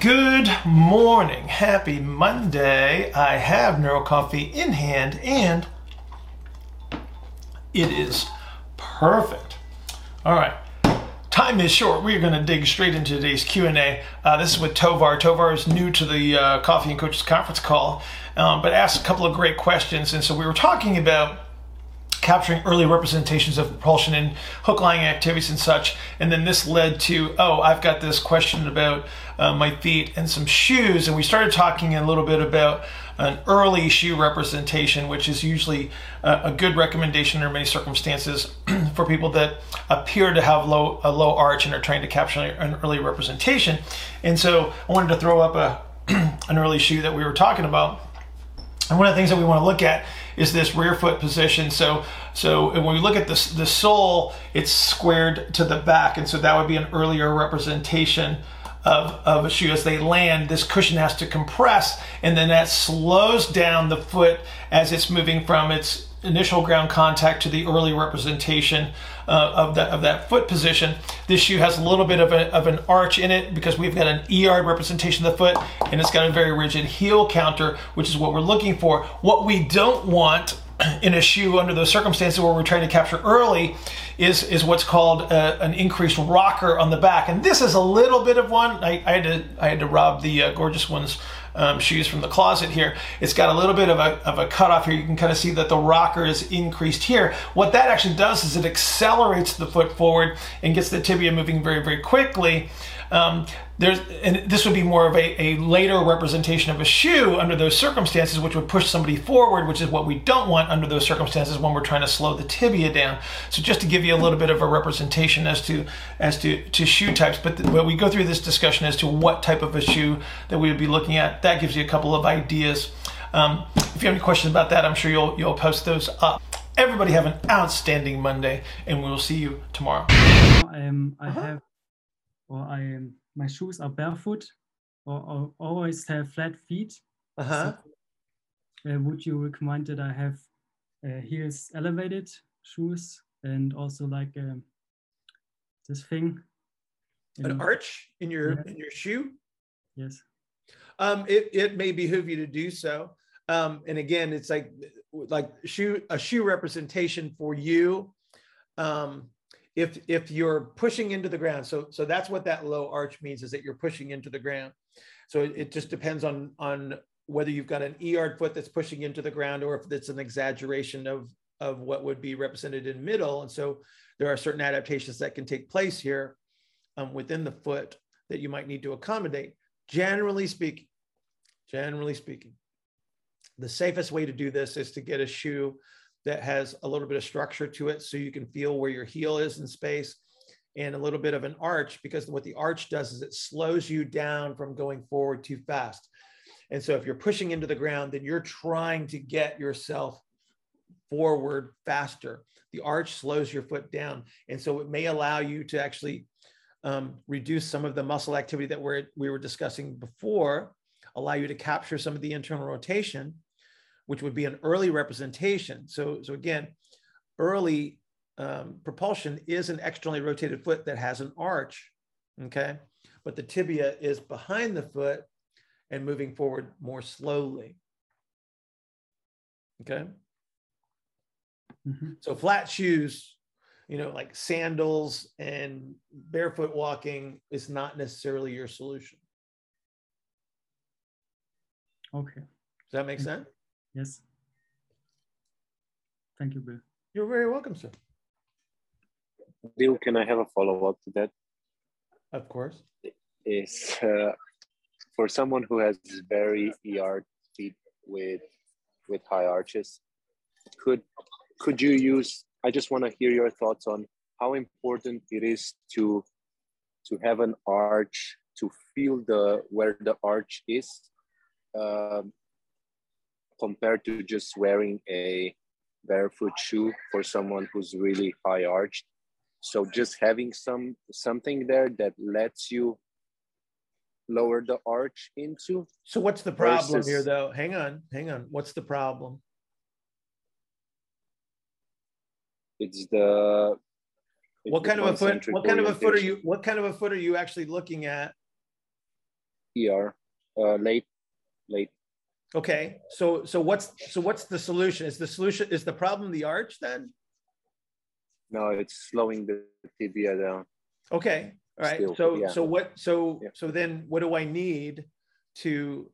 Good morning. Happy Monday. I have Neuro Coffee in hand and it is perfect. All right. Time is short. We're going to dig straight into today's Q&A. Uh, this is with Tovar. Tovar is new to the uh, Coffee and Coaches conference call, um, but asked a couple of great questions. And so we were talking about capturing early representations of propulsion and hook lying activities and such. And then this led to, oh, I've got this question about uh, my feet and some shoes. And we started talking a little bit about an early shoe representation, which is usually uh, a good recommendation under many circumstances for people that appear to have low a low arch and are trying to capture an early representation. And so I wanted to throw up a an early shoe that we were talking about. And one of the things that we want to look at is this rear foot position. So, so when we look at the, the sole, it's squared to the back. And so that would be an earlier representation of, of a shoe. As they land, this cushion has to compress and then that slows down the foot as it's moving from its initial ground contact to the early representation uh, of that of that foot position. This shoe has a little bit of, a, of an arch in it because we've got an ER representation of the foot and it's got a very rigid heel counter, which is what we're looking for. What we don't want in a shoe under those circumstances where we're trying to capture early is, is what's called uh, an increased rocker on the back. And this is a little bit of one. I, I had, to, I had to rob the uh, gorgeous ones um, shoes from the closet here. It's got a little bit of a, of a cutoff here. You can kind of see that the rocker is increased here. What that actually does is it accelerates the foot forward and gets the tibia moving very, very quickly. Um, there's, and this would be more of a, a later representation of a shoe under those circumstances, which would push somebody forward, which is what we don't want under those circumstances when we're trying to slow the tibia down. So just to give you a little bit of a representation as to as to, to shoe types, but, but we go through this discussion as to what type of a shoe that we would be looking at. That gives you a couple of ideas. Um, if you have any questions about that, I'm sure you'll you'll post those up. Everybody have an outstanding Monday, and we will see you tomorrow. Um, I uh-huh. have or I my shoes are barefoot or, or always have flat feet. Uh-huh. So, uh, would you recommend that I have uh, heels elevated shoes and also like um, this thing? An arch in your yeah. in your shoe? Yes. Um, it, it may behoove you to do so. Um, and again, it's like like shoe a shoe representation for you. Um, if if you're pushing into the ground so so that's what that low arch means is that you're pushing into the ground. So it, it just depends on on whether you've got an e-yard foot that's pushing into the ground or if it's an exaggeration of of what would be represented in middle. And so there are certain adaptations that can take place here um, within the foot that you might need to accommodate. Generally speaking generally speaking the safest way to do this is to get a shoe that has a little bit of structure to it so you can feel where your heel is in space and a little bit of an arch because what the arch does is it slows you down from going forward too fast. And so if you're pushing into the ground, then you're trying to get yourself forward faster. The arch slows your foot down. And so it may allow you to actually um, reduce some of the muscle activity that we're, we were discussing before, allow you to capture some of the internal rotation which would be an early representation. So, so again, early um, propulsion is an externally rotated foot that has an arch, okay? But the tibia is behind the foot and moving forward more slowly, okay? Mm-hmm. So flat shoes, you know, like sandals and barefoot walking is not necessarily your solution. Okay. Does that make sense? Yes. Thank you, Bill. You're very welcome, sir. Bill, can I have a follow-up to that? Of course. Is uh, for someone who has very ER feet with with high arches, could could you use? I just want to hear your thoughts on how important it is to to have an arch to feel the where the arch is um, compared to just wearing a barefoot shoe for someone who's really high arched. So just having some something there that lets you lower the arch into. So what's the problem versus, here though? Hang on, hang on. What's the problem? It's the it's what kind of a foot what kind of a foot are you what kind of a foot are you actually looking at ER, uh, late, late. Okay, so so what's so what's the solution? Is the solution is the problem the arch then? No, it's slowing the tibia down. Okay, all right. Still, so yeah. so what so Yeah. so then what do I need to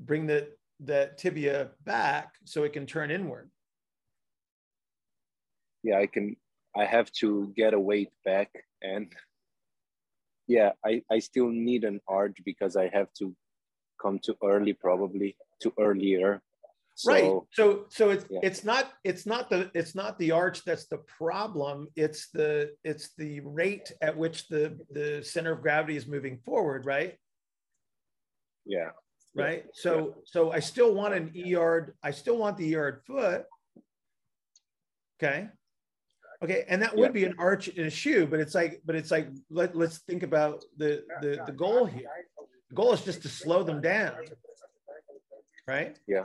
bring the the tibia back so it can turn inward? Yeah, I can. I have to get a weight back, and yeah, I I still need an arch because I have to come too early, probably too earlier. So, right. So so it's yeah. it's not it's not the it's not the arch that's the problem. It's the it's the rate at which the the center of gravity is moving forward, right? Yeah. Yeah. Right. So so I still want an ER, I still want the yard foot. Okay. Okay, and that would Yeah. be an arch in a shoe, but it's like, but it's like, let, let's think about the, the the goal here. The goal is just to slow them down. Right? Yeah.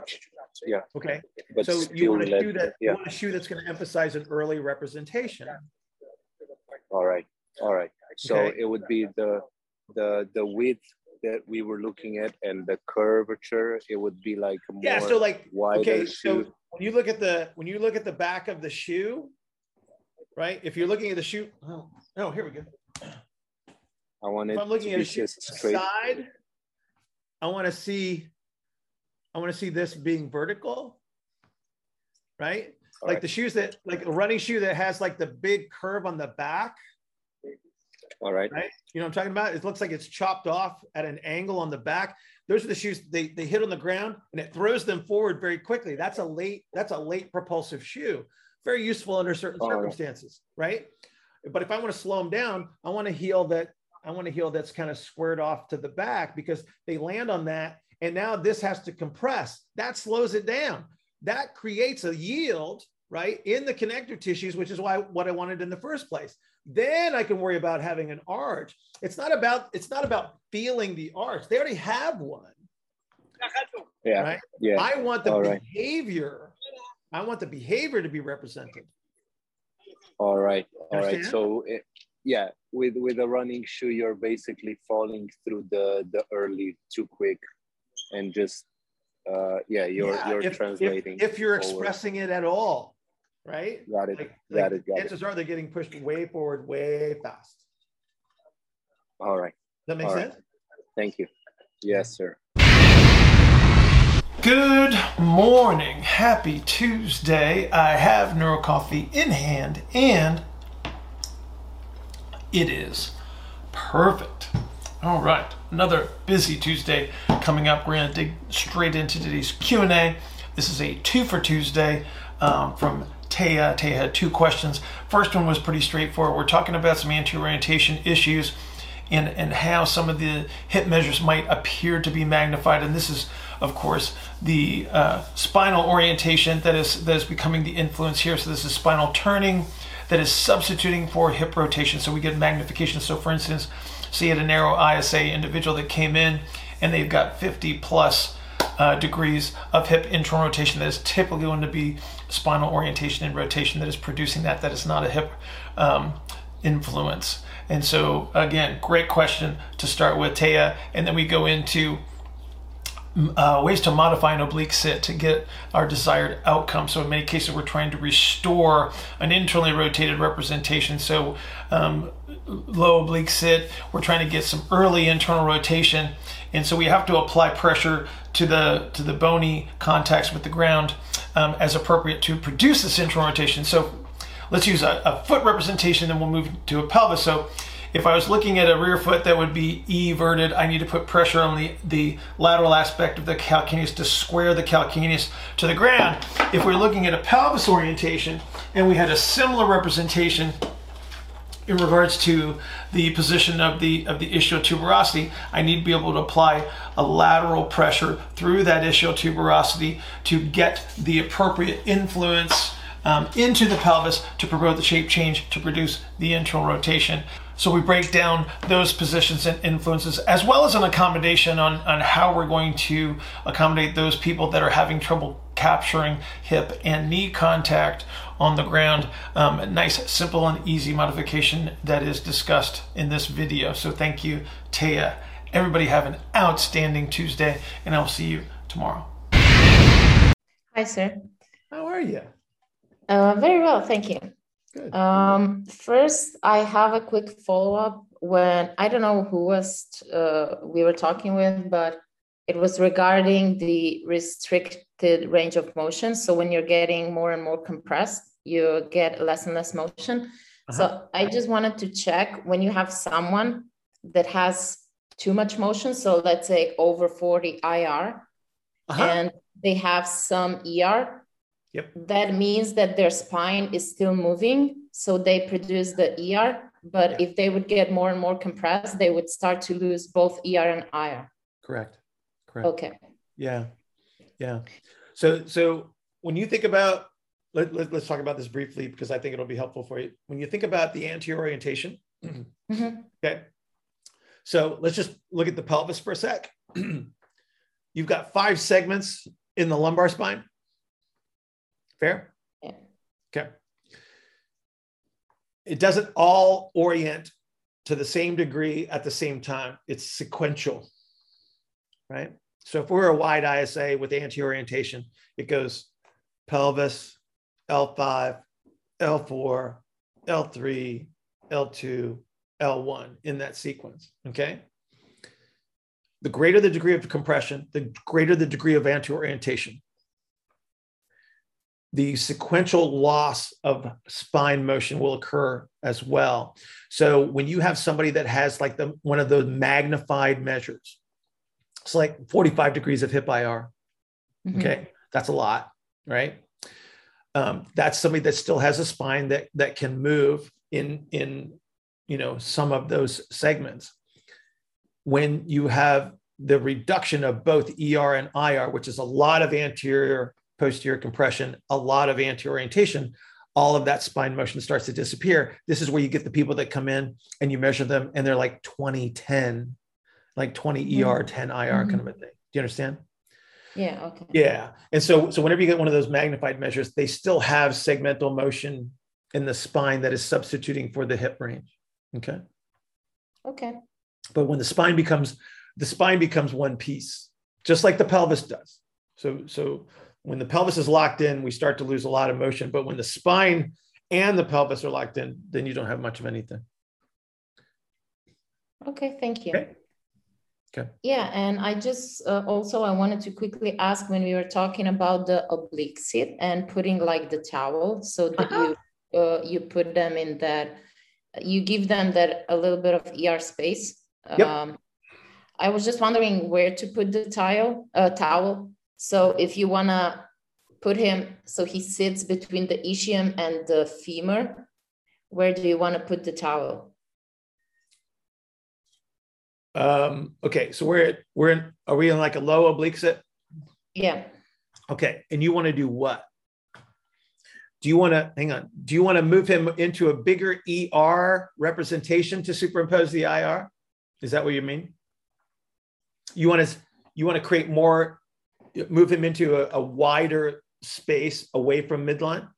Yeah. Okay. But so you want a shoe that you yeah. want a shoe that's going to emphasize an early representation. All right. All right. So Okay. it would be the the the width that we were looking at and the curvature. It would be like more Yeah. So like, okay, shoe. so when you look at the when you look at the back of the shoe, right? If you're looking at the shoe, oh, oh here we go. I want it if I'm looking to at a shoe straight. side, I want to see, I want to see this being vertical, right? All like right. the shoes that, like a running shoe that has like the big curve on the back, All right. right? You know what I'm talking about? It looks like it's chopped off at an angle on the back. Those are the shoes they they hit on the ground and it throws them forward very quickly. That's a late that's a late propulsive shoe. Very useful under certain Oh, yeah. circumstances, right? But if I want to slow them down, I want to heel that I want a heel that's kind of squared off to the back because they land on that and now this has to compress. That slows it down. That creates a yield, right, in the connective tissues, which is why what I wanted in the first place then i can worry about having an arch it's not about it's not about feeling the arch they already have one Yeah. right Yeah. i want the All right. behavior i want the behavior to be represented All right. All right. So it, yeah, with with a running shoe, you're basically falling through the the early too quick, and just uh yeah, you're Yeah, you're if, if- translating. if, you're forward. expressing it at all right Got it. like, got like it. Got it. are they're getting pushed way forward way fast All right. does that make All right. sense Thank you. Yes, sir. Good morning. Happy Tuesday. I have NeuroCoffee in hand and it is perfect. All right, another busy Tuesday coming up. We're going to dig straight into today's Q&A. This is a two for Tuesday um, from Taya. Taya had two questions. First one was pretty straightforward. We're talking about some anti-orientation issues and, and how some of the hip measures might appear to be magnified. And this is, of course, the uh, spinal orientation that is that is becoming the influence here. So this is spinal turning that is substituting for hip rotation. So we get magnification. So for instance, say you had a narrow ISA individual that came in and they've got 50 plus uh, degrees of hip internal rotation that is typically going to be spinal orientation and rotation that is producing that. That is not a hip um, influence. And so, again, great question to start with, Taya. And then we go into uh, ways to modify an oblique sit to get our desired outcome. So in many cases, we're trying to restore an internally rotated representation. So um, low oblique sit, we're trying to get some early internal rotation, and so we have to apply pressure to the to the bony contacts with the ground um, as appropriate to produce this internal rotation. So let's use a, a foot representation, then we'll move to a pelvis. So if I was looking at a rear foot that would be everted, I need to put pressure on the, the lateral aspect of the calcaneus to square the calcaneus to the ground. If we're looking at a pelvis orientation and we had a similar representation in regards to the position of the of the ischial tuberosity, I need to be able to apply a lateral pressure through that ischial tuberosity to get the appropriate influence um, into the pelvis to promote the shape change to produce the internal rotation. So we break down those positions and influences as well as an accommodation on, on how we're going to accommodate those people that are having trouble capturing hip and knee contact on the ground. Um, a nice, simple, and easy modification that is discussed in this video. So thank you, Taya. Everybody have an outstanding Tuesday, and I'll see you tomorrow. Hi, sir. How are you? Uh, very well, thank you. Good. Um, first, I have a quick follow up. When I don't know who was uh, we were talking with, but it was regarding the restricted range of motion. So when you're getting more and more compressed, you get less and less motion. Uh-huh. So I just wanted to check when you have someone that has too much motion. So let's say over 40 IR Uh-huh. and they have some ER. Yep. That means that their spine is still moving. So they produce the ER. But Yeah. if they would get more and more compressed, they would start to lose both ER and IR. Correct. Correct. Okay. Yeah. Yeah. So so when you think about let, let, us talk about this briefly because I think it'll be helpful for you. When you think about the anterior orientation, Mhm. okay. So let's just look at the pelvis for a sec. You've got five segments in the lumbar spine. Fair? Yeah. Okay. It doesn't all orient to the same degree at the same time. It's sequential, right? So if we're a wide ISA with anti orientation, it goes pelvis, L5, L4, L3, L2, L1 in that sequence. Okay. The greater the degree of compression, the greater the degree of anti orientation. The sequential loss of spine motion will occur as well. So when you have somebody that has like the one of those magnified measures, it's like 45 degrees of hip IR. Mhm. Okay, that's a lot, right? Um, that's somebody that still has a spine that that can move in in you know some of those segments. When you have the reduction of both ER and IR, which is a lot of anterior posterior compression, a lot of anterior orientation, all of that spine motion starts to disappear. This is where you get the people that come in and you measure them and they're like 20, 10, like 20 ER, 10 IR kind of a thing. Do you understand? Yeah. Okay. Yeah. And so, so whenever you get one of those magnified measures, they still have segmental motion in the spine that is substituting for the hip range. Okay. Okay. But when the spine becomes, the spine becomes one piece, just like the pelvis does. So, so when the pelvis is locked in, we start to lose a lot of motion. But when the spine and the pelvis are locked in, then you don't have much of anything. Okay. Thank you. Okay. Okay. Yeah, and I just uh, also I wanted to quickly ask when we were talking about the oblique sit and putting like the towel so that Uh-huh. you uh, you put them in that you give them that a little bit of ER space. Yep. Um, I was just wondering where to put the tile, uh, towel. So if you wanna put him so he sits between the ischium and the femur, where do you want to put the towel? Um, okay. So we're, we're in, are we in like a low oblique sit? Yeah. Okay. And you want to do what? Do you want to hang on? Do you want to move him into a bigger ER representation to superimpose the IR? Is that what you mean? You want to you want to create more, move him into a, a wider space away from midline?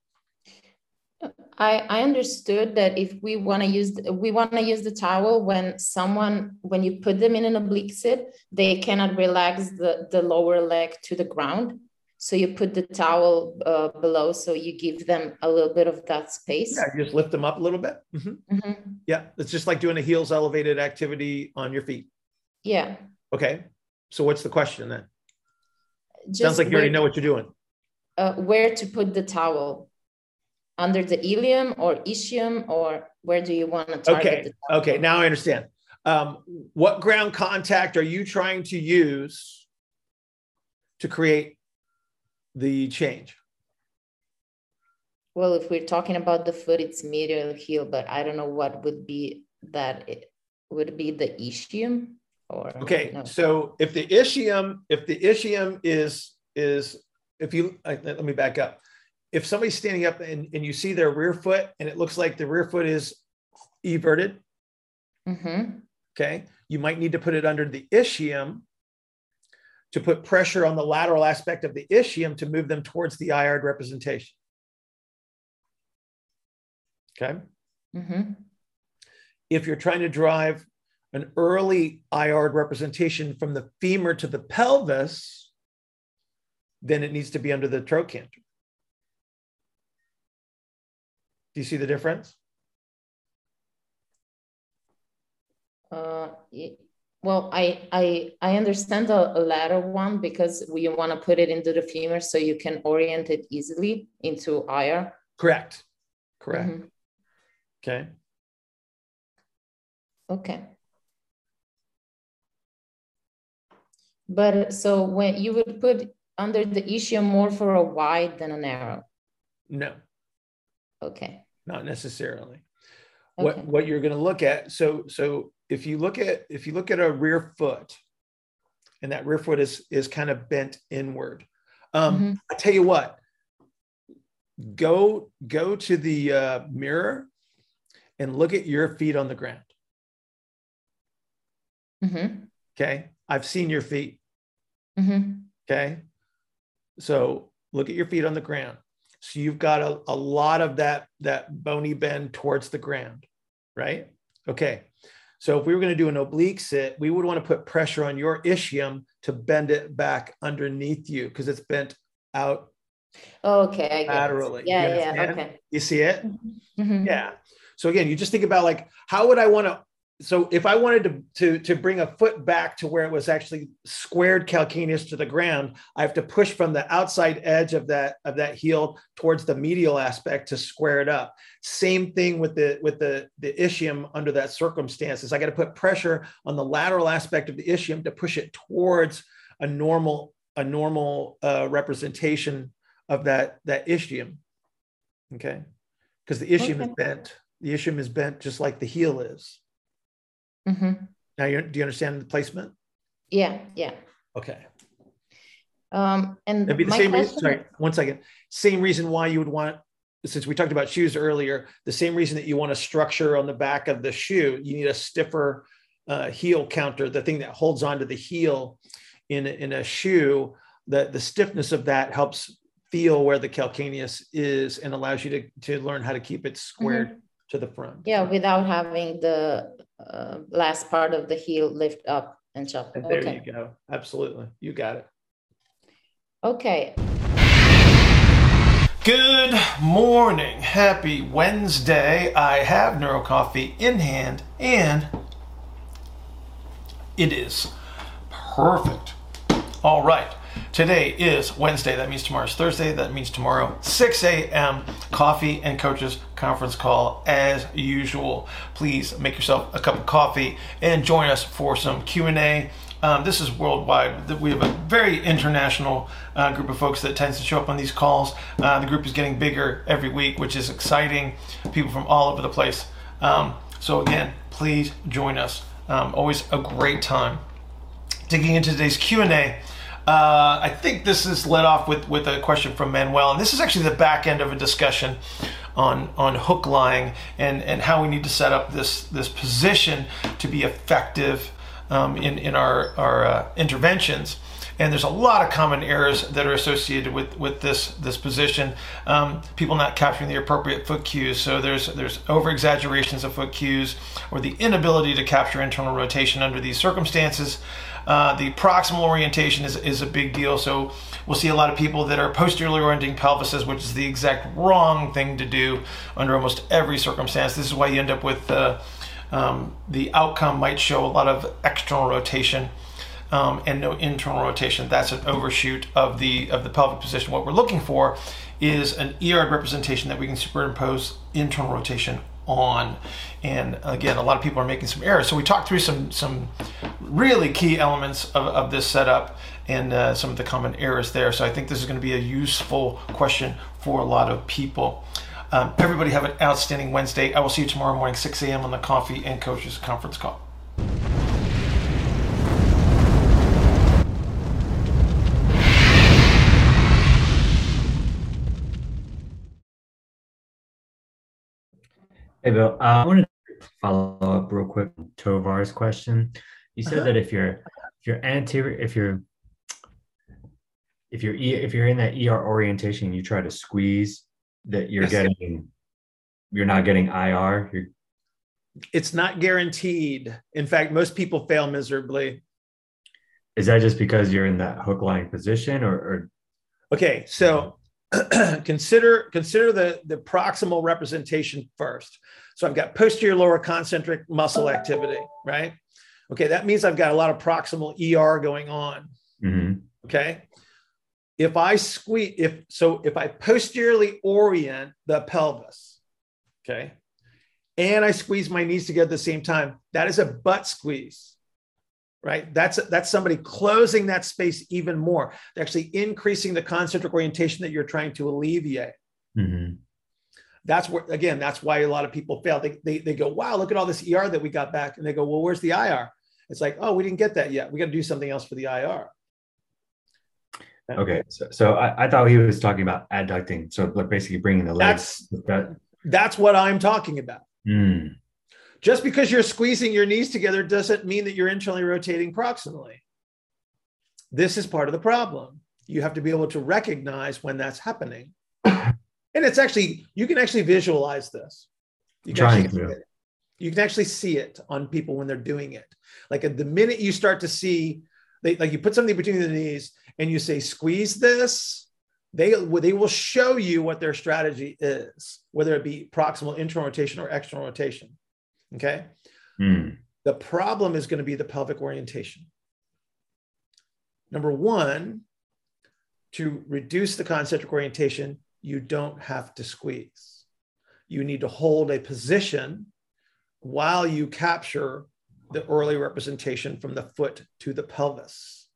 I, I understood that if we want to use we want to use the towel when someone when you put them in an oblique sit they cannot relax the the lower leg to the ground so you put the towel uh, below so you give them a little bit of that space Yeah, you just lift them up a little bit. Mhm. Mhm. Yeah, it's just like doing a heels elevated activity on your feet. yeah Okay. So what's the question then? Sounds like you already know what you're doing. uh, where to put the towel under the ilium or ischium or where do you want to target Okay. the towel? Okay. Now I understand. Um, what ground contact are you trying to use to create the change? Well, if we're talking about the foot, it's medial heel, but I don't know what would be that. It would be the ischium or Okay. no. So if the ischium, if the ischium is is if you uh, let me back up. If somebody's standing up and, and you see their rear foot and it looks like the rear foot is everted, Mhm. okay, you might need to put it under the ischium to put pressure on the lateral aspect of the ischium to move them towards the IR representation. Okay. Mhm. If you're trying to drive an early IR representation from the femur to the pelvis, then it needs to be under the trochanter. Do you see the difference? Uh, well, I I I understand the latter one because we want to put it into the femur so you can orient it easily into IR. Correct. Correct. Mm-hmm. Okay. Okay. But so when you would put under the ischium more for a wide than a narrow? No. Okay. Not necessarily. Okay. What what you're going to look at so so if you look at if you look at a rear foot and that rear foot is is kind of bent inward. Um, mm-hmm. I tell you what, go go to the uh, mirror and look at your feet on the ground. Mm-hmm. Okay. I've seen your feet. Mm-hmm. Okay. So look at your feet on the ground. So you've got a, a lot of that, that bony bend towards the ground, right? Okay. So if we were going to do an oblique sit, we would want to put pressure on your ischium to bend it back underneath you because it's bent out okay laterally. Yeah, yeah, okay. You see it? Mm-hmm. Yeah. So again, you just think about like how would I want to so if I wanted to, to, to bring a foot back to where it was actually squared calcaneus to the ground, I have to push from the outside edge of that of that heel towards the medial aspect to square it up. Same thing with the with the the ischium under that circumstances. I got to put pressure on the lateral aspect of the ischium to push it towards a normal a normal uh, representation of that that ischium. Okay, because the ischium okay. is bent. The ischium is bent just like the heel is. Mm-hmm. Now, you do you understand the placement? Yeah, yeah. Okay. Um, and It'd be the same question... reason. Sorry, one second. Same reason why you would want, since we talked about shoes earlier, the same reason that you want a structure on the back of the shoe. You need a stiffer uh, heel counter, the thing that holds onto the heel in in a shoe. The the stiffness of that helps feel where the calcaneus is and allows you to to learn how to keep it squared mm-hmm. To the front. Yeah, without having the uh, last part of the heel lift up and chop. And there okay. you go. Absolutely. You got it. Okay. Good morning. Happy Wednesday. I have Neuro Coffee in hand and it is perfect. All right. Today is Wednesday. That means tomorrow's Thursday. That means tomorrow, 6 a.m. Coffee and Coaches Conference Call as usual. Please make yourself a cup of coffee and join us for some Q&A. Um, this is worldwide. We have a very international uh, group of folks that tends to show up on these calls. Uh, the group is getting bigger every week, which is exciting. People from all over the place. Um, so again, please join us. Um, always a great time. Digging into today's Q&A, uh, I think this is led off with, with a question from Manuel, and this is actually the back end of a discussion on on hook lying and and how we need to set up this this position to be effective um, in in our our uh, interventions. And there's a lot of common errors that are associated with with this this position. Um, people not capturing the appropriate foot cues. So there's there's over exaggerations of foot cues or the inability to capture internal rotation under these circumstances. Uh, the proximal orientation is, is a big deal. So we'll see a lot of people that are posteriorly orienting pelvises, which is the exact wrong thing to do under almost every circumstance. This is why you end up with uh, um, the outcome might show a lot of external rotation. Um, and no internal rotation. That's an overshoot of the of the pelvic position. What we're looking for is an ER representation that we can superimpose internal rotation on. And again, a lot of people are making some errors. So we talked through some some really key elements of, of this setup and uh, some of the common errors there. So I think this is going to be a useful question for a lot of people. Um, everybody have an outstanding Wednesday. I will see you tomorrow morning, 6 a.m. on the Coffee and Coaches conference call. Hey, Bill. Uh, I wanted to follow up real quick on Tovar's question. You said uh-huh. that if you're if you're anterior, if you're if you're if you're in that ER orientation, you try to squeeze that you're yes. getting you're not getting IR. You're It's not guaranteed. In fact, most people fail miserably. Is that just because you're in that hook lying position or, or Okay, so consider consider the, the proximal representation first. So I've got posterior lower concentric muscle activity, right? Okay, that means I've got a lot of proximal ER going on. Mhm. Okay. If I squeeze, if so, if I posteriorly orient the pelvis, okay, and I squeeze my knees together at the same time, that is a butt squeeze, right? That's that's somebody closing that space even more, They're actually increasing the concentric orientation that you're trying to alleviate. Mhm. That's where again, that's why a lot of people fail. They, they they go, wow, look at all this ER that we got back, and they go, well, where's the IR? It's like, oh, we didn't get that yet. We got to do something else for the IR. Okay, so, so I, I thought he was talking about adducting, so like basically bringing the legs. That, That's what I'm talking about. Mm, Just because you're squeezing your knees together doesn't mean that you're internally rotating proximally. This is part of the problem. You have to be able to recognize when that's happening. And it's actually, you can actually visualize this. You can, Trying actually, to. see it. you can actually see it on people when they're doing it. Like the minute you start to see, they, like you put something between the knees and you say, squeeze this, they, they will show you what their strategy is, whether it be proximal internal rotation or external rotation. Okay. mm, The problem is going to be the pelvic orientation. Number one, to reduce the concentric orientation, you don't have to squeeze. You need to hold a position while you capture the early representation from the foot to the pelvis.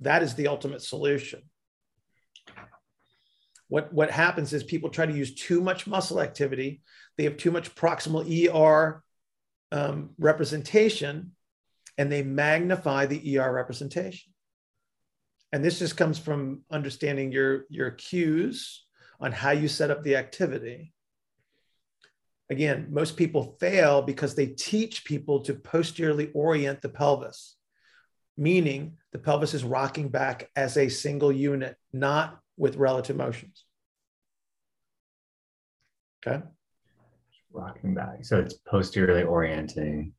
That is the ultimate solution. What, what happens is people try to use too much muscle activity. They have too much proximal ER um, representation and they magnify the ER representation. And this just comes from understanding your, your cues on how you set up the activity. Again, most people fail because they teach people to posteriorly orient the pelvis, meaning the pelvis is rocking back as a single unit, not with relative motions. Okay. Rocking back. So it's posteriorly orienting.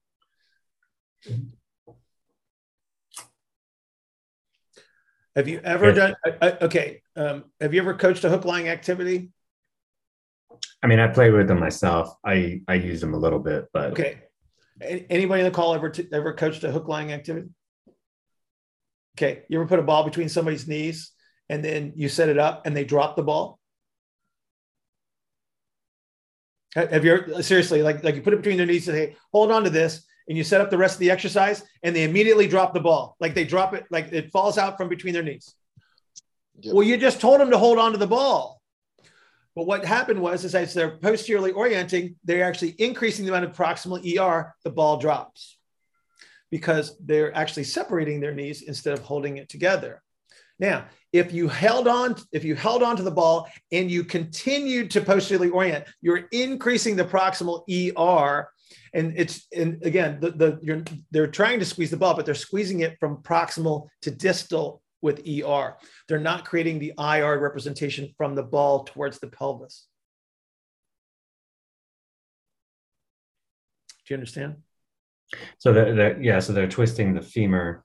Have you ever done? Okay. Um, have you ever coached a hook lying activity? I mean, I played with them myself. I I use them a little bit, but Okay. Anybody in the call ever t- ever coached a hook lying activity? Okay. You ever put a ball between somebody's knees and then you set it up and they drop the ball? Have you ever, seriously like like you put it between their knees and say, hold on to this, and you set up the rest of the exercise and they immediately drop the ball, like they drop it, like it falls out from between their knees. Yep. Well, you just told them to hold on to the ball. But what happened was, is as they're posteriorly orienting, they're actually increasing the amount of proximal ER, the ball drops because they're actually separating their knees instead of holding it together. Now, if you held on, if you held on to the ball and you continued to posteriorly orient, you're increasing the proximal ER. And it's and again, the, the they're trying to squeeze the ball, but they're squeezing it from proximal to distal with ER. They're not creating the IR representation from the ball towards the pelvis. Do you understand? so they're yeah, so they're twisting the femur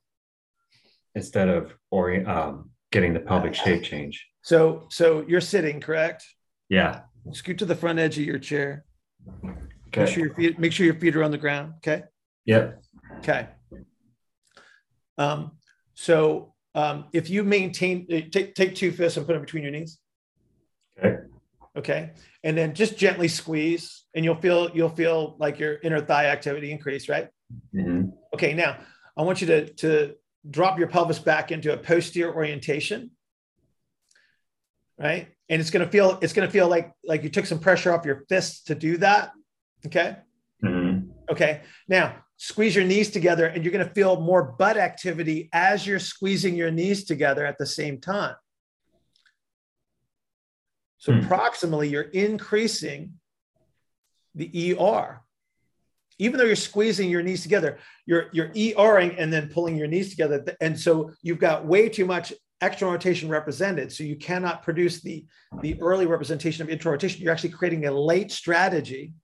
instead of orient um getting the pelvic shape change. So, so you're sitting, correct? Yeah. Scoot to the front edge of your chair. Make Okay. sure your feet, make sure your feet are on the ground. Okay. Yep. Okay. Um, so um, if you maintain, uh, take, take two fists and put them between your knees. Okay. Okay. And then just gently squeeze and you'll feel, you'll feel like your inner thigh activity increase, right? Mhm. Okay. Now I want you to, to drop your pelvis back into a posterior orientation. Right. And it's going to feel, it's going to feel like, like you took some pressure off your fists to do that. Okay. Mhm. Okay. Now squeeze your knees together and you're going to feel more butt activity as you're squeezing your knees together at the same time. So Hmm. proximally, you're increasing the ER. Even though you're squeezing your knees together, you're you're ERing and then pulling your knees together. And so you've got way too much external rotation represented. So you cannot produce the, the early representation of internal rotation. You're actually creating a late strategy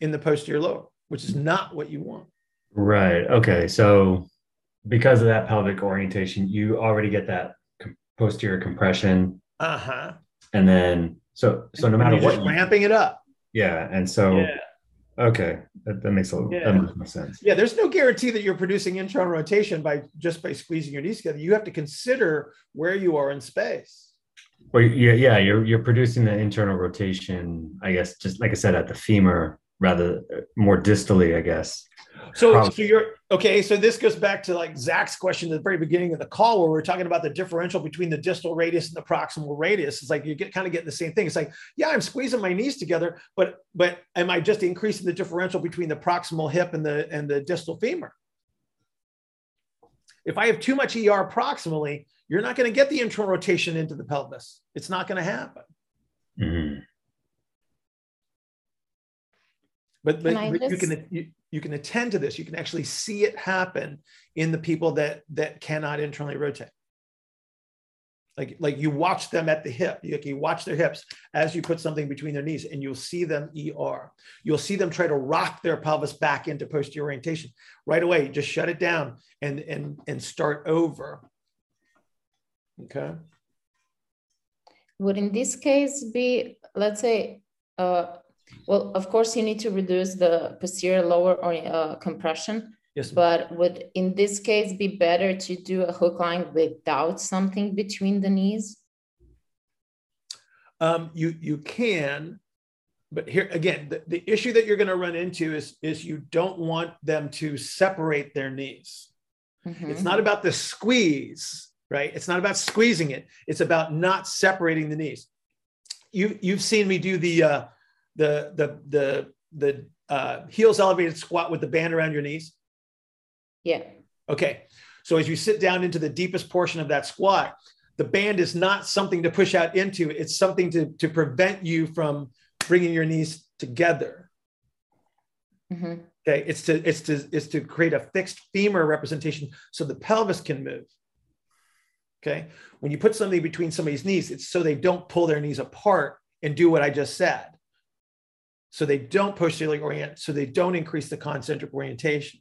in the posterior lower, which is not what you want. Right. Okay. So because of that pelvic orientation, you already get that posterior compression. Uh huh. And then so so no matter what, ramping it up. Yeah. And so yeah. Okay, that, that makes a little yeah. that makes more sense. Yeah, there's no guarantee that you're producing internal rotation by just by squeezing your knees together. You have to consider where you are in space. Well, yeah, yeah, you're you're producing the internal rotation. I guess just like I said at the femur, rather uh, more distally, I guess. So, so you're okay. So this goes back to like Zach's question at the very beginning of the call, where we are talking about the differential between the distal radius and the proximal radius. It's like you get kind of getting the same thing. It's like, yeah, I'm squeezing my knees together, but but am I just increasing the differential between the proximal hip and the and the distal femur? If I have too much ER proximally, you're not going to get the internal rotation into the pelvis. It's not going to happen. Mm-hmm. But, but, but just... you can you, you can attend to this. You can actually see it happen in the people that that cannot internally rotate. Like, like you watch them at the hip. You, you watch their hips as you put something between their knees, and you'll see them ER. You'll see them try to rock their pelvis back into posterior orientation. Right away, just shut it down and and and start over. Okay. Would in this case be, let's say, uh, well, of course, you need to reduce the posterior lower or, uh, compression. Yes. But would in this case be better to do a hook lying without something between the knees? Um, you you can, but here again, the, the issue that you're going to run into is is you don't want them to separate their knees. Mm-hmm. It's not about the squeeze, right? It's not about squeezing it. It's about not separating the knees. You you've seen me do the uh, the the the the uh, heels elevated squat with the band around your knees? Yeah. Okay. So as you sit down into the deepest portion of that squat, the band is not something to push out into. It's something to to prevent you from bringing your knees together. Mm-hmm. Okay. It's to it's to it's to create a fixed femur representation so the pelvis can move. Okay. When you put something between somebody's knees, it's so they don't pull their knees apart and do what I just said so they don't push posteriorly orient, so they don't increase the concentric orientation.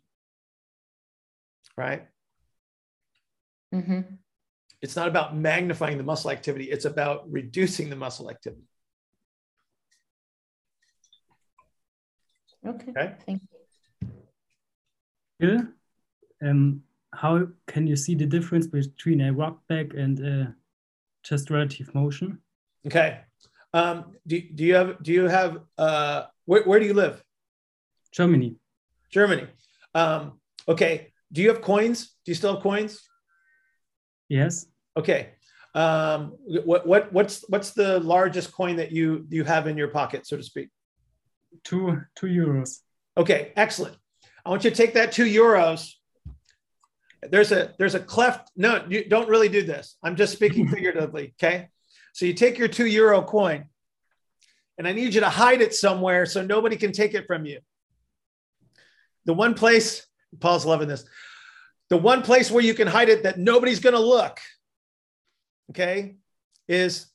Right? Mm-hmm. It's not about magnifying the muscle activity, it's about reducing the muscle activity. Okay. okay. Thank you. Yeah. Um, how can you see the difference between a rock back and a just relative motion? Okay. Um, do, do you have do you have uh, where, where do you live? Germany. Germany. Um, okay. Do you have coins? Do you still have coins? Yes. Okay. Um, what what what's what's the largest coin that you you have in your pocket, so to speak? Two two euros. Okay, excellent. I want you to take that two euros. There's a there's a cleft. No, you don't really do this. I'm just speaking figuratively. Okay. So you take your two euro coin and I need you to hide it somewhere so nobody can take it from you. The one place, Paul's loving this, the one place where you can hide it that nobody's going to look, okay, is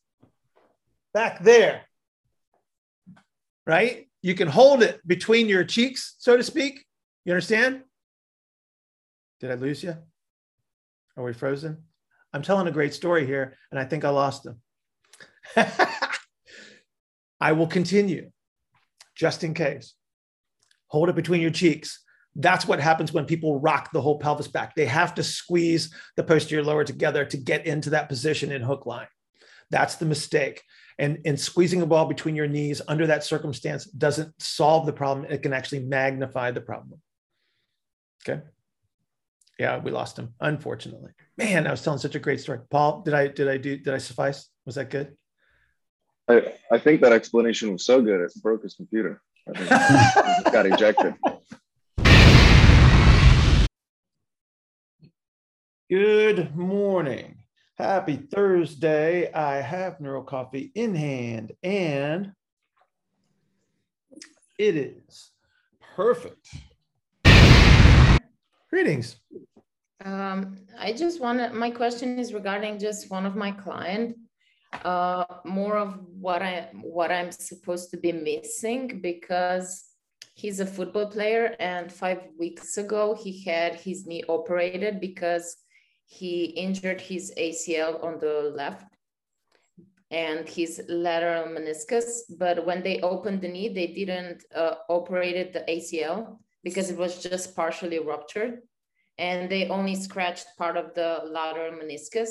back there, right? You can hold it between your cheeks, so to speak. You understand? Did I lose you? Are we frozen? I'm telling a great story here, and I think I lost him. I will continue just in case. Hold it between your cheeks. That's what happens when people rock the whole pelvis back. They have to squeeze the posterior lower together to get into that position in hook lying. That's the mistake. And, and squeezing a ball between your knees under that circumstance doesn't solve the problem. It can actually magnify the problem. Okay. Yeah, we lost him, unfortunately. Man, I was telling such a great story. Paul, did I did I do did I suffice? Was that good? I, I think that explanation was so good it broke his computer. I think got ejected. Good morning. Happy Thursday. I have Neural Coffee in hand and it is perfect. Greetings. Um, I just want my question is regarding just one of my client uh, more of what I what I'm supposed to be missing because he's a football player, and five weeks ago he had his knee operated because he injured his ACL on the left and his lateral meniscus. But when they opened the knee, they didn't uh, operated the ACL because it was just partially ruptured, and they only scratched part of the lateral meniscus.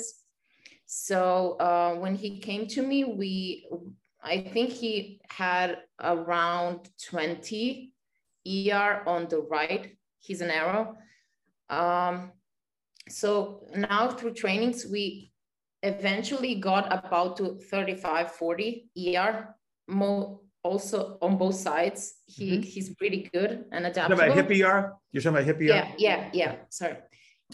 So uh, when he came to me, we I think he had around 20 ER on the right. He's an arrow. Um, so now through trainings, we eventually got about to 35, 40 ER. Mo- also on both sides, he, Mhm. he's pretty good and You're adaptable. talking about hip ER? You're talking about hip ER? Yeah, yeah, yeah. Sorry.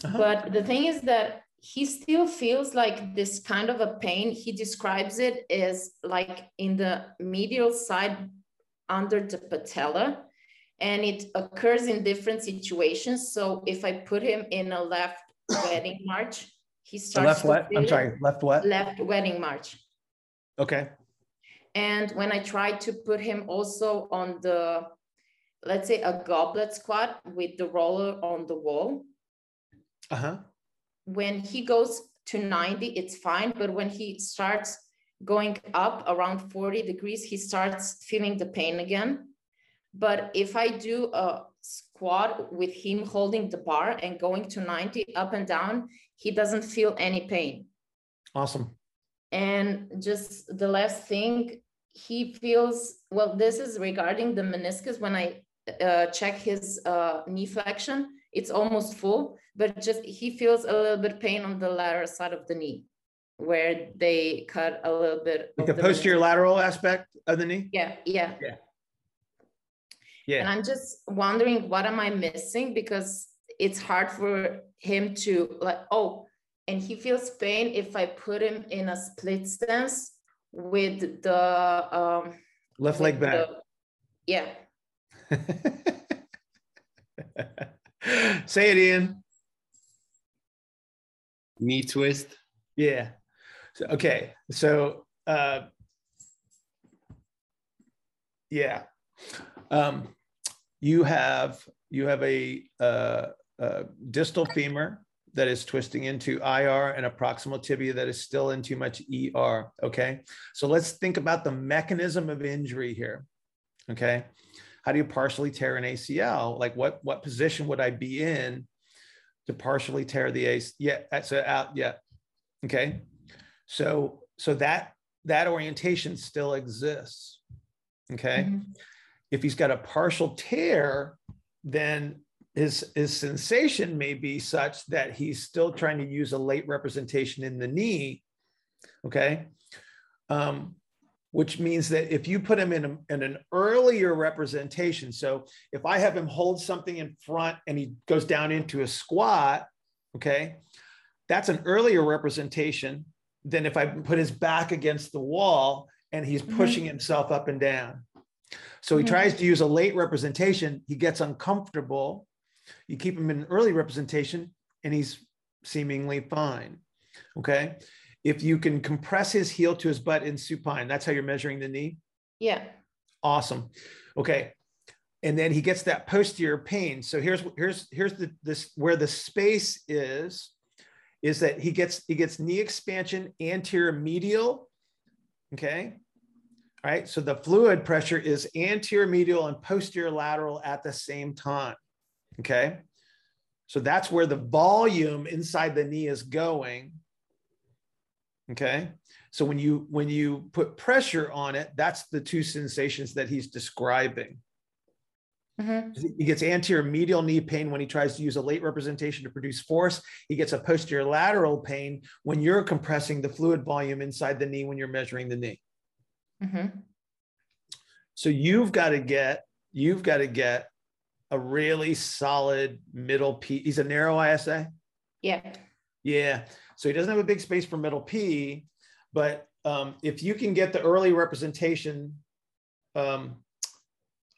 Uh-huh. But the thing is that he still feels like this kind of a pain. He describes it as like in the medial side under the patella, and it occurs in different situations. So if I put him in a left wedding march, he starts left what? I'm sorry, left what? Left wedding march. Okay. And when I try to put him also on the, let's say a goblet squat with the roller on the wall, Uh-huh. When he goes to 90, it's fine. But when he starts going up around 40 degrees, he starts feeling the pain again. But if I do a squat with him holding the bar and going to 90 up and down, he doesn't feel any pain. Awesome. And just the last thing, he feels well. This is regarding the meniscus. When I uh, check his uh, knee flexion, it's almost full, but just he feels a little bit pain on the lateral side of the knee, where they cut a little bit. Like the the posterior meniscus. lateral aspect of the knee? Yeah, yeah. Yeah. And I'm just wondering what am I missing because it's hard for him to like oh and he feels pain if I put him in a split stance with the um Left leg back. the- yeah Say it, Ian. Knee twist. Yeah. So, okay. So, uh, yeah. Um, you have you have a, uh, uh distal femur that is twisting into IR and a proximal tibia that is still in too much ER. Okay. So let's think about the mechanism of injury here. Okay. How do you partially tear an ACL? Like what what position would I be in to partially tear the ACL? Yeah, that's a out. Yeah. Okay. So so that that orientation still exists. Okay. Mhm. If he's got a partial tear, then his his sensation may be such that he's still trying to use a late representation in the knee. Okay. Um, which means that if you put him in, a, in an earlier representation, so if I have him hold something in front and he goes down into a squat, okay, that's an earlier representation than if I put his back against the wall and he's Mhm. pushing himself up and down. So he Mhm. tries to use a late representation, he gets uncomfortable. You keep him in an early representation and he's seemingly fine. Okay. If you can compress his heel to his butt in supine, that's how you're measuring the knee. yeah Awesome. Okay. And then he gets that posterior pain. So here's here's here's the this where the space is, is that he gets he gets knee expansion anterior medial. Okay. All right. So the fluid pressure is anterior medial and posterior lateral at the same time. Okay. So that's where the volume inside the knee is going. Okay. So when you when you put pressure on it, that's the two sensations that he's describing. Mhm. He gets anterior medial knee pain when he tries to use a late representation to produce force. He gets a posterior lateral pain when you're compressing the fluid volume inside the knee when you're measuring the knee. Mhm. So you've got to get you've got to get a really solid middle P. He's a narrow ISA. yeah Yeah. So he doesn't have a big space for middle P, but um, if you can get the early representation um,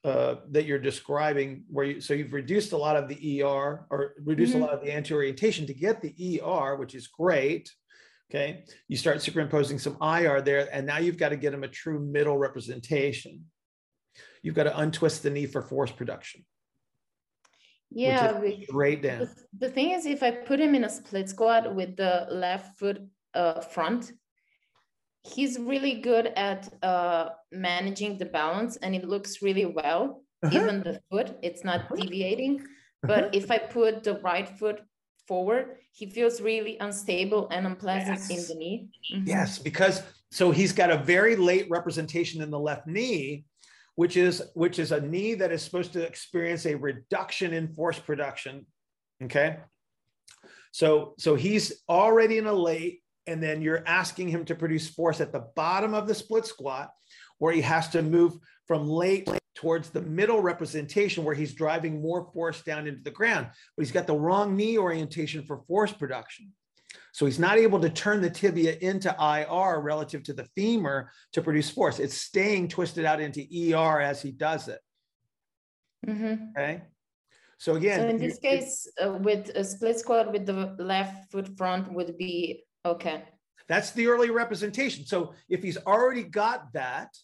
uh, that you're describing, where you so you've reduced a lot of the ER or reduced Mhm. a lot of the anterior orientation to get the ER, which is great. Okay. You start superimposing some IR there, and now you've got to get them a true middle representation. You've got to untwist the knee for force production. Yeah, straight down. The, the thing is, if I put him in a split squat with the left foot uh, front, he's really good at uh, managing the balance and it looks really well. Uh-huh. Even the foot, it's not Uh-huh. deviating. Uh-huh. But if I put the right foot forward, he feels really unstable and unpleasant in the knee. Mhm. Yes, because so he's got a very late representation in the left knee, which is which is a knee that is supposed to experience a reduction in force production. Okay. So so he's already in a late, and then you're asking him to produce force at the bottom of the split squat, where he has to move from late towards the middle representation where he's driving more force down into the ground, but he's got the wrong knee orientation for force production. So he's not able to turn the tibia into IR relative to the femur to produce force. It's staying twisted out into ER as he does it. Mhm. Okay. So again, So in you- this case, uh, with a split squat with the left foot front would be okay. that's the early representation. So if he's already got that,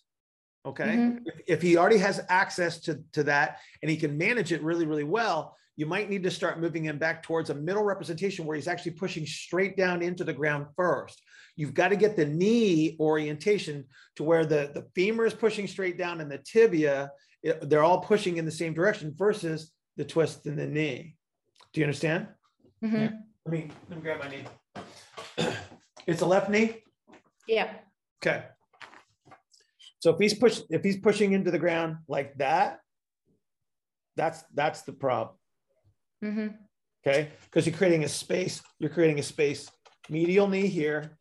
okay, Mhm. if, if he already has access to, to that and he can manage it really, really well, you might need to start moving him back towards a middle representation where he's actually pushing straight down into the ground first. You've got to get the knee orientation to where the, the femur is pushing straight down and the tibia, it- they're all pushing in the same direction versus the twist in the knee. Do you understand? Mhm. Let me, let me grab my knee. It's a left knee? Yeah. Okay. So if he's push if he's pushing into the ground like that, that's that's the problem. Mhm. Okay. Because you're creating a space, you're creating a space, medial knee here,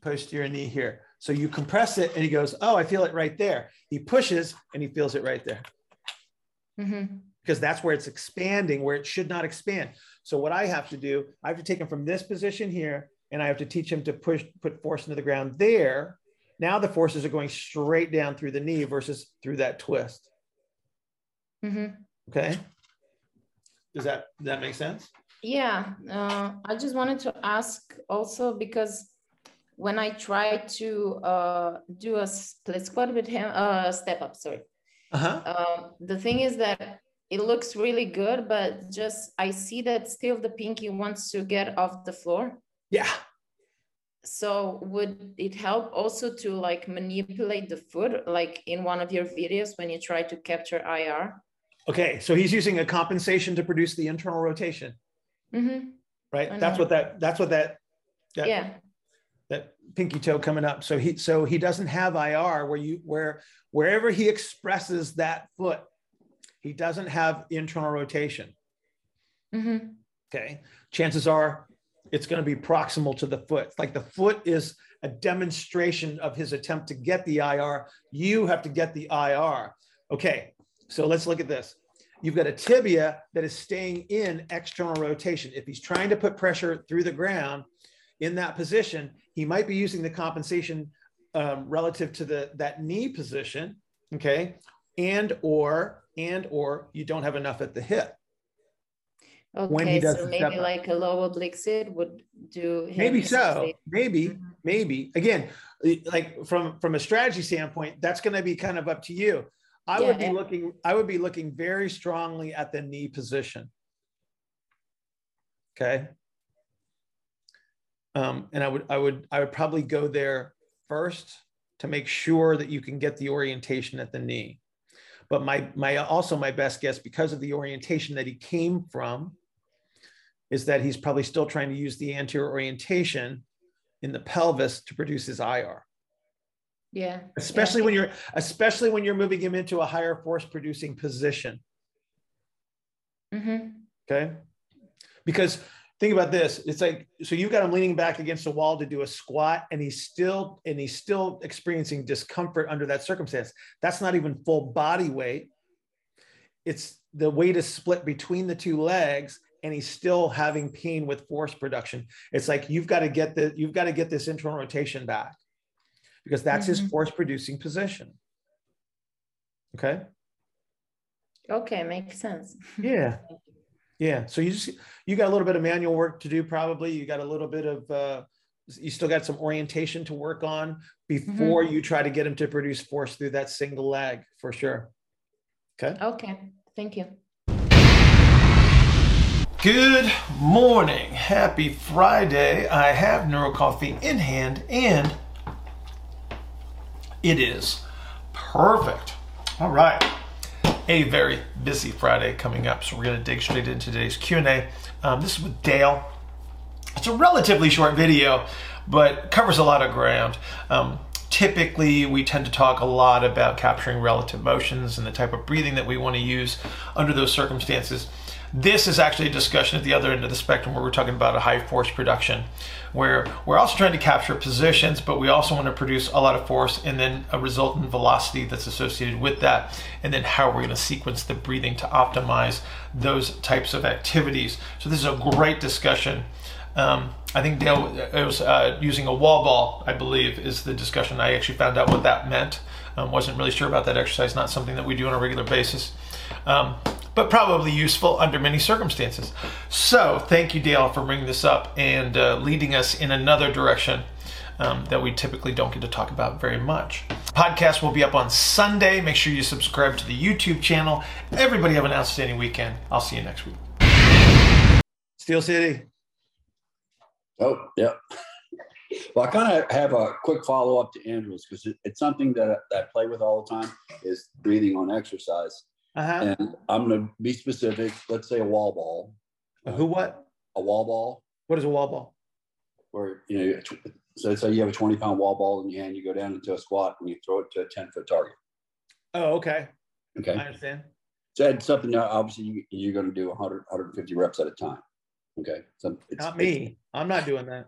posterior knee here. So you compress it and he goes, Oh, I feel it right there. He pushes and he feels it right there Mhm. because that's where it's expanding, where it should not expand. So what I have to do, I have to take him from this position here, and I have to teach him to push, put force into the ground there. Now the forces are going straight down through the knee versus through that twist. Mhm. Okay. Does that does that make sense? Yeah, uh, I just wanted to ask also because when I try to uh, do a split squat with him, uh, step up, sorry. Uh-huh. Um, the thing is that it looks really good, but just I see that still the pinky wants to get off the floor. Yeah. So would it help also to like manipulate the foot, like in one of your videos when you try to capture IR? Okay. So he's using a compensation to produce the internal rotation, Mm-hmm. right? I That's know. what that that's what that that Yeah. that pinky toe coming up. So he so he doesn't have IR where you where wherever he expresses that foot, he doesn't have internal rotation. Mm-hmm. Okay. Chances are it's going to be proximal to the foot. Like the foot is a demonstration of his attempt to get the IR. You have to get the IR. Okay. So let's look at this. You've got a tibia that is staying in external rotation. If he's trying to put pressure through the ground in that position, he might be using the compensation um, relative to the that knee position. Okay. And or and or you don't have enough at the hip. Okay, When he does so maybe like a low oblique sit would do. him maybe so maybe Mhm. maybe again like from from a strategy standpoint that's going to be kind of up to you i would be Yeah. looking i would be looking very strongly at the knee position okay um, and i would i would i would probably go there first to make sure that you can get the orientation at the knee but my my also my best guess because of the orientation that he came from is that he's probably still trying to use the anterior orientation in the pelvis to produce his IR. Yeah. Especially when you're especially when you're moving him into a higher force producing position. Mm-hmm. Okay. Because think about this. It's like so you've got him leaning back against a wall to do a squat, and he's still and he's still experiencing discomfort under that circumstance. That's not even full body weight. It's the weight is split between the two legs, and he's still having pain with force production. It's like you've got to get the you've got to get this internal rotation back because that's his Mhm. force producing position. Okay. Okay, makes sense. Yeah. Yeah. So you just you got a little bit of manual work to do, probably. You got a little bit of uh, you still got some orientation to work on before you try to get him to produce force through that single leg for sure. Okay. Okay, thank you. Good morning. Happy Friday. I have NeuroCoffee in hand and it is perfect. All right. A very busy Friday coming up, so we're going to dig straight into today's Q&A. Um, this is with Dale. It's a relatively short video, but covers a lot of ground. Um, typically, we tend to talk a lot about capturing relative motions and the type of breathing that we want to use under those circumstances. This is actually a discussion at the other end of the spectrum where we're talking about a high force production, where we're also trying to capture positions, but we also want to produce a lot of force and then a resultant velocity that's associated with that, and then how we're going to sequence the breathing to optimize those types of activities. So, this is a great discussion. Um, I think Dale was uh, using a wall ball, I believe, is the discussion. I actually found out what that meant. Um, wasn't really sure about that exercise, not something that we do on a regular basis. Um, but probably useful under many circumstances. So, thank you, Dale, for bringing this up and uh, leading us in another direction um, that we typically don't get to talk about very much. Podcast will be up on Sunday. Make sure you subscribe to the YouTube channel. Everybody have an outstanding weekend. I'll see you next week. Steel City. Oh, yeah. Well, I kind of have a quick follow up to Andrew's because it, it's something that, that I play with all the time is breathing on exercise. Uh-huh. And I'm going to be specific. Let's say a wall ball, Who what? a wall ball, What is a wall ball? where, you know, so say you have a 20 pound wall ball in your hand, you go down into a squat and you throw it to a 10 foot target. Oh, okay. Okay. I understand. So that's something that obviously you, you're going to do 100, 150 reps at a time. Okay. So it's, Not me. I'm not doing that.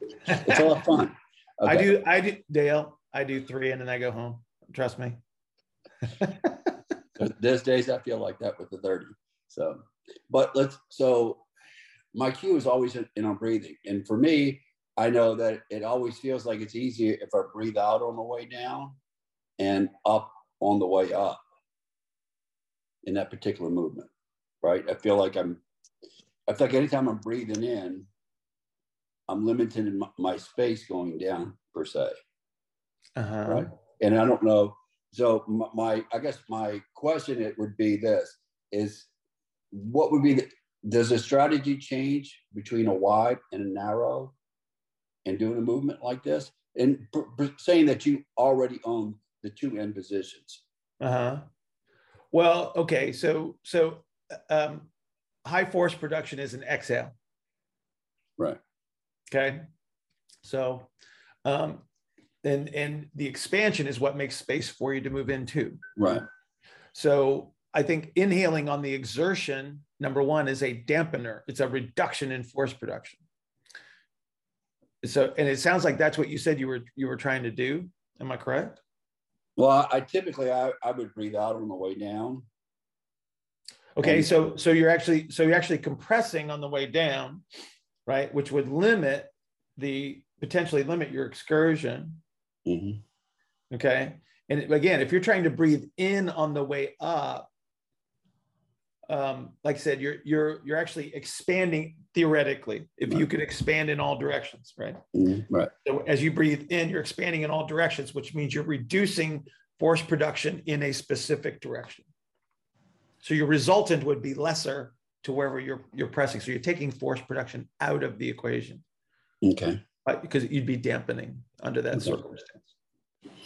It's, it's a lot of fun. I do. I do. Dale. I do three, and then I go home. Trust me. There's- There's days I feel like that with the 30. So, but let's, so my cue is always in, in on breathing. And for me, I know that it always feels like it's easier if I breathe out on the way down and up on the way up in that particular movement, right? I feel like I'm, I feel like anytime I'm breathing in, I'm limited in my, my space going down per se Uh-huh. right? And I don't know. So my, my, I guess my question it would be this: is what would be the does the strategy change between a wide and a narrow, and doing a movement like this, and saying that you already own the two end positions? Uh-huh. Well, okay. So so um high force production is an exhale. Right. Okay. So um and and the expansion is what makes space for you to move into. Right. So I think inhaling on the exertion, number one, is a dampener. It's a reduction in force production. So, and it sounds like that's what you said you were you were trying to do. Am I correct? Well, I, typically I, I would breathe out on the way down. Okay, And- so so you're actually so you're actually compressing on the way down, right? Which would limit the potentially limit your excursion. Mhm. Okay. And again, if you're trying to breathe in on the way up, um, like I said, you're you're you're actually expanding theoretically. If you Right. could expand in all directions, right? Mhm. Right. So as you breathe in, you're expanding in all directions, which means you're reducing force production in a specific direction. So your resultant would be lesser to wherever you're you're pressing. So you're taking force production out of the equation, Okay. Right? Because you'd be dampening under that Okay. circumstance.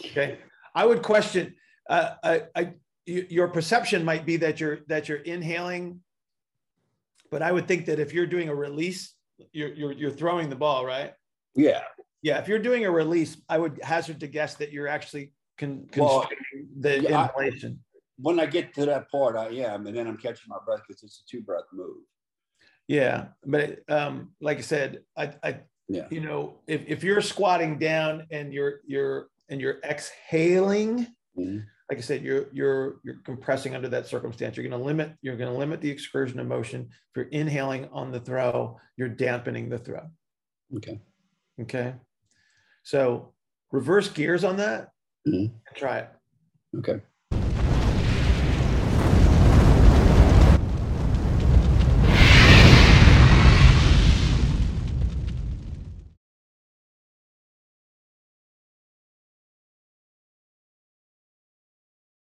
Okay. I would question. Uh, I, I, your perception might be that you're that you're inhaling, but I would think that if you're doing a release, you're you're, you're throwing the ball, right? Yeah. Yeah, if you're doing a release, I would hazard to guess that you're actually con- Well, the yeah, I- When I get to that part, I am, and then I'm catching my breath because it's a two breath move. yeah, but um, like I said, I, I, Yeah. you know, if, if you're squatting down and you're you're and you're exhaling, Mhm. like I said, you're you're you're compressing under that circumstance. You're going to limit you're going to limit the excursion of motion. If you're inhaling on the throw, you're dampening the throw. Okay. Okay, so reverse gears on that. Mhm. Try it. Okay.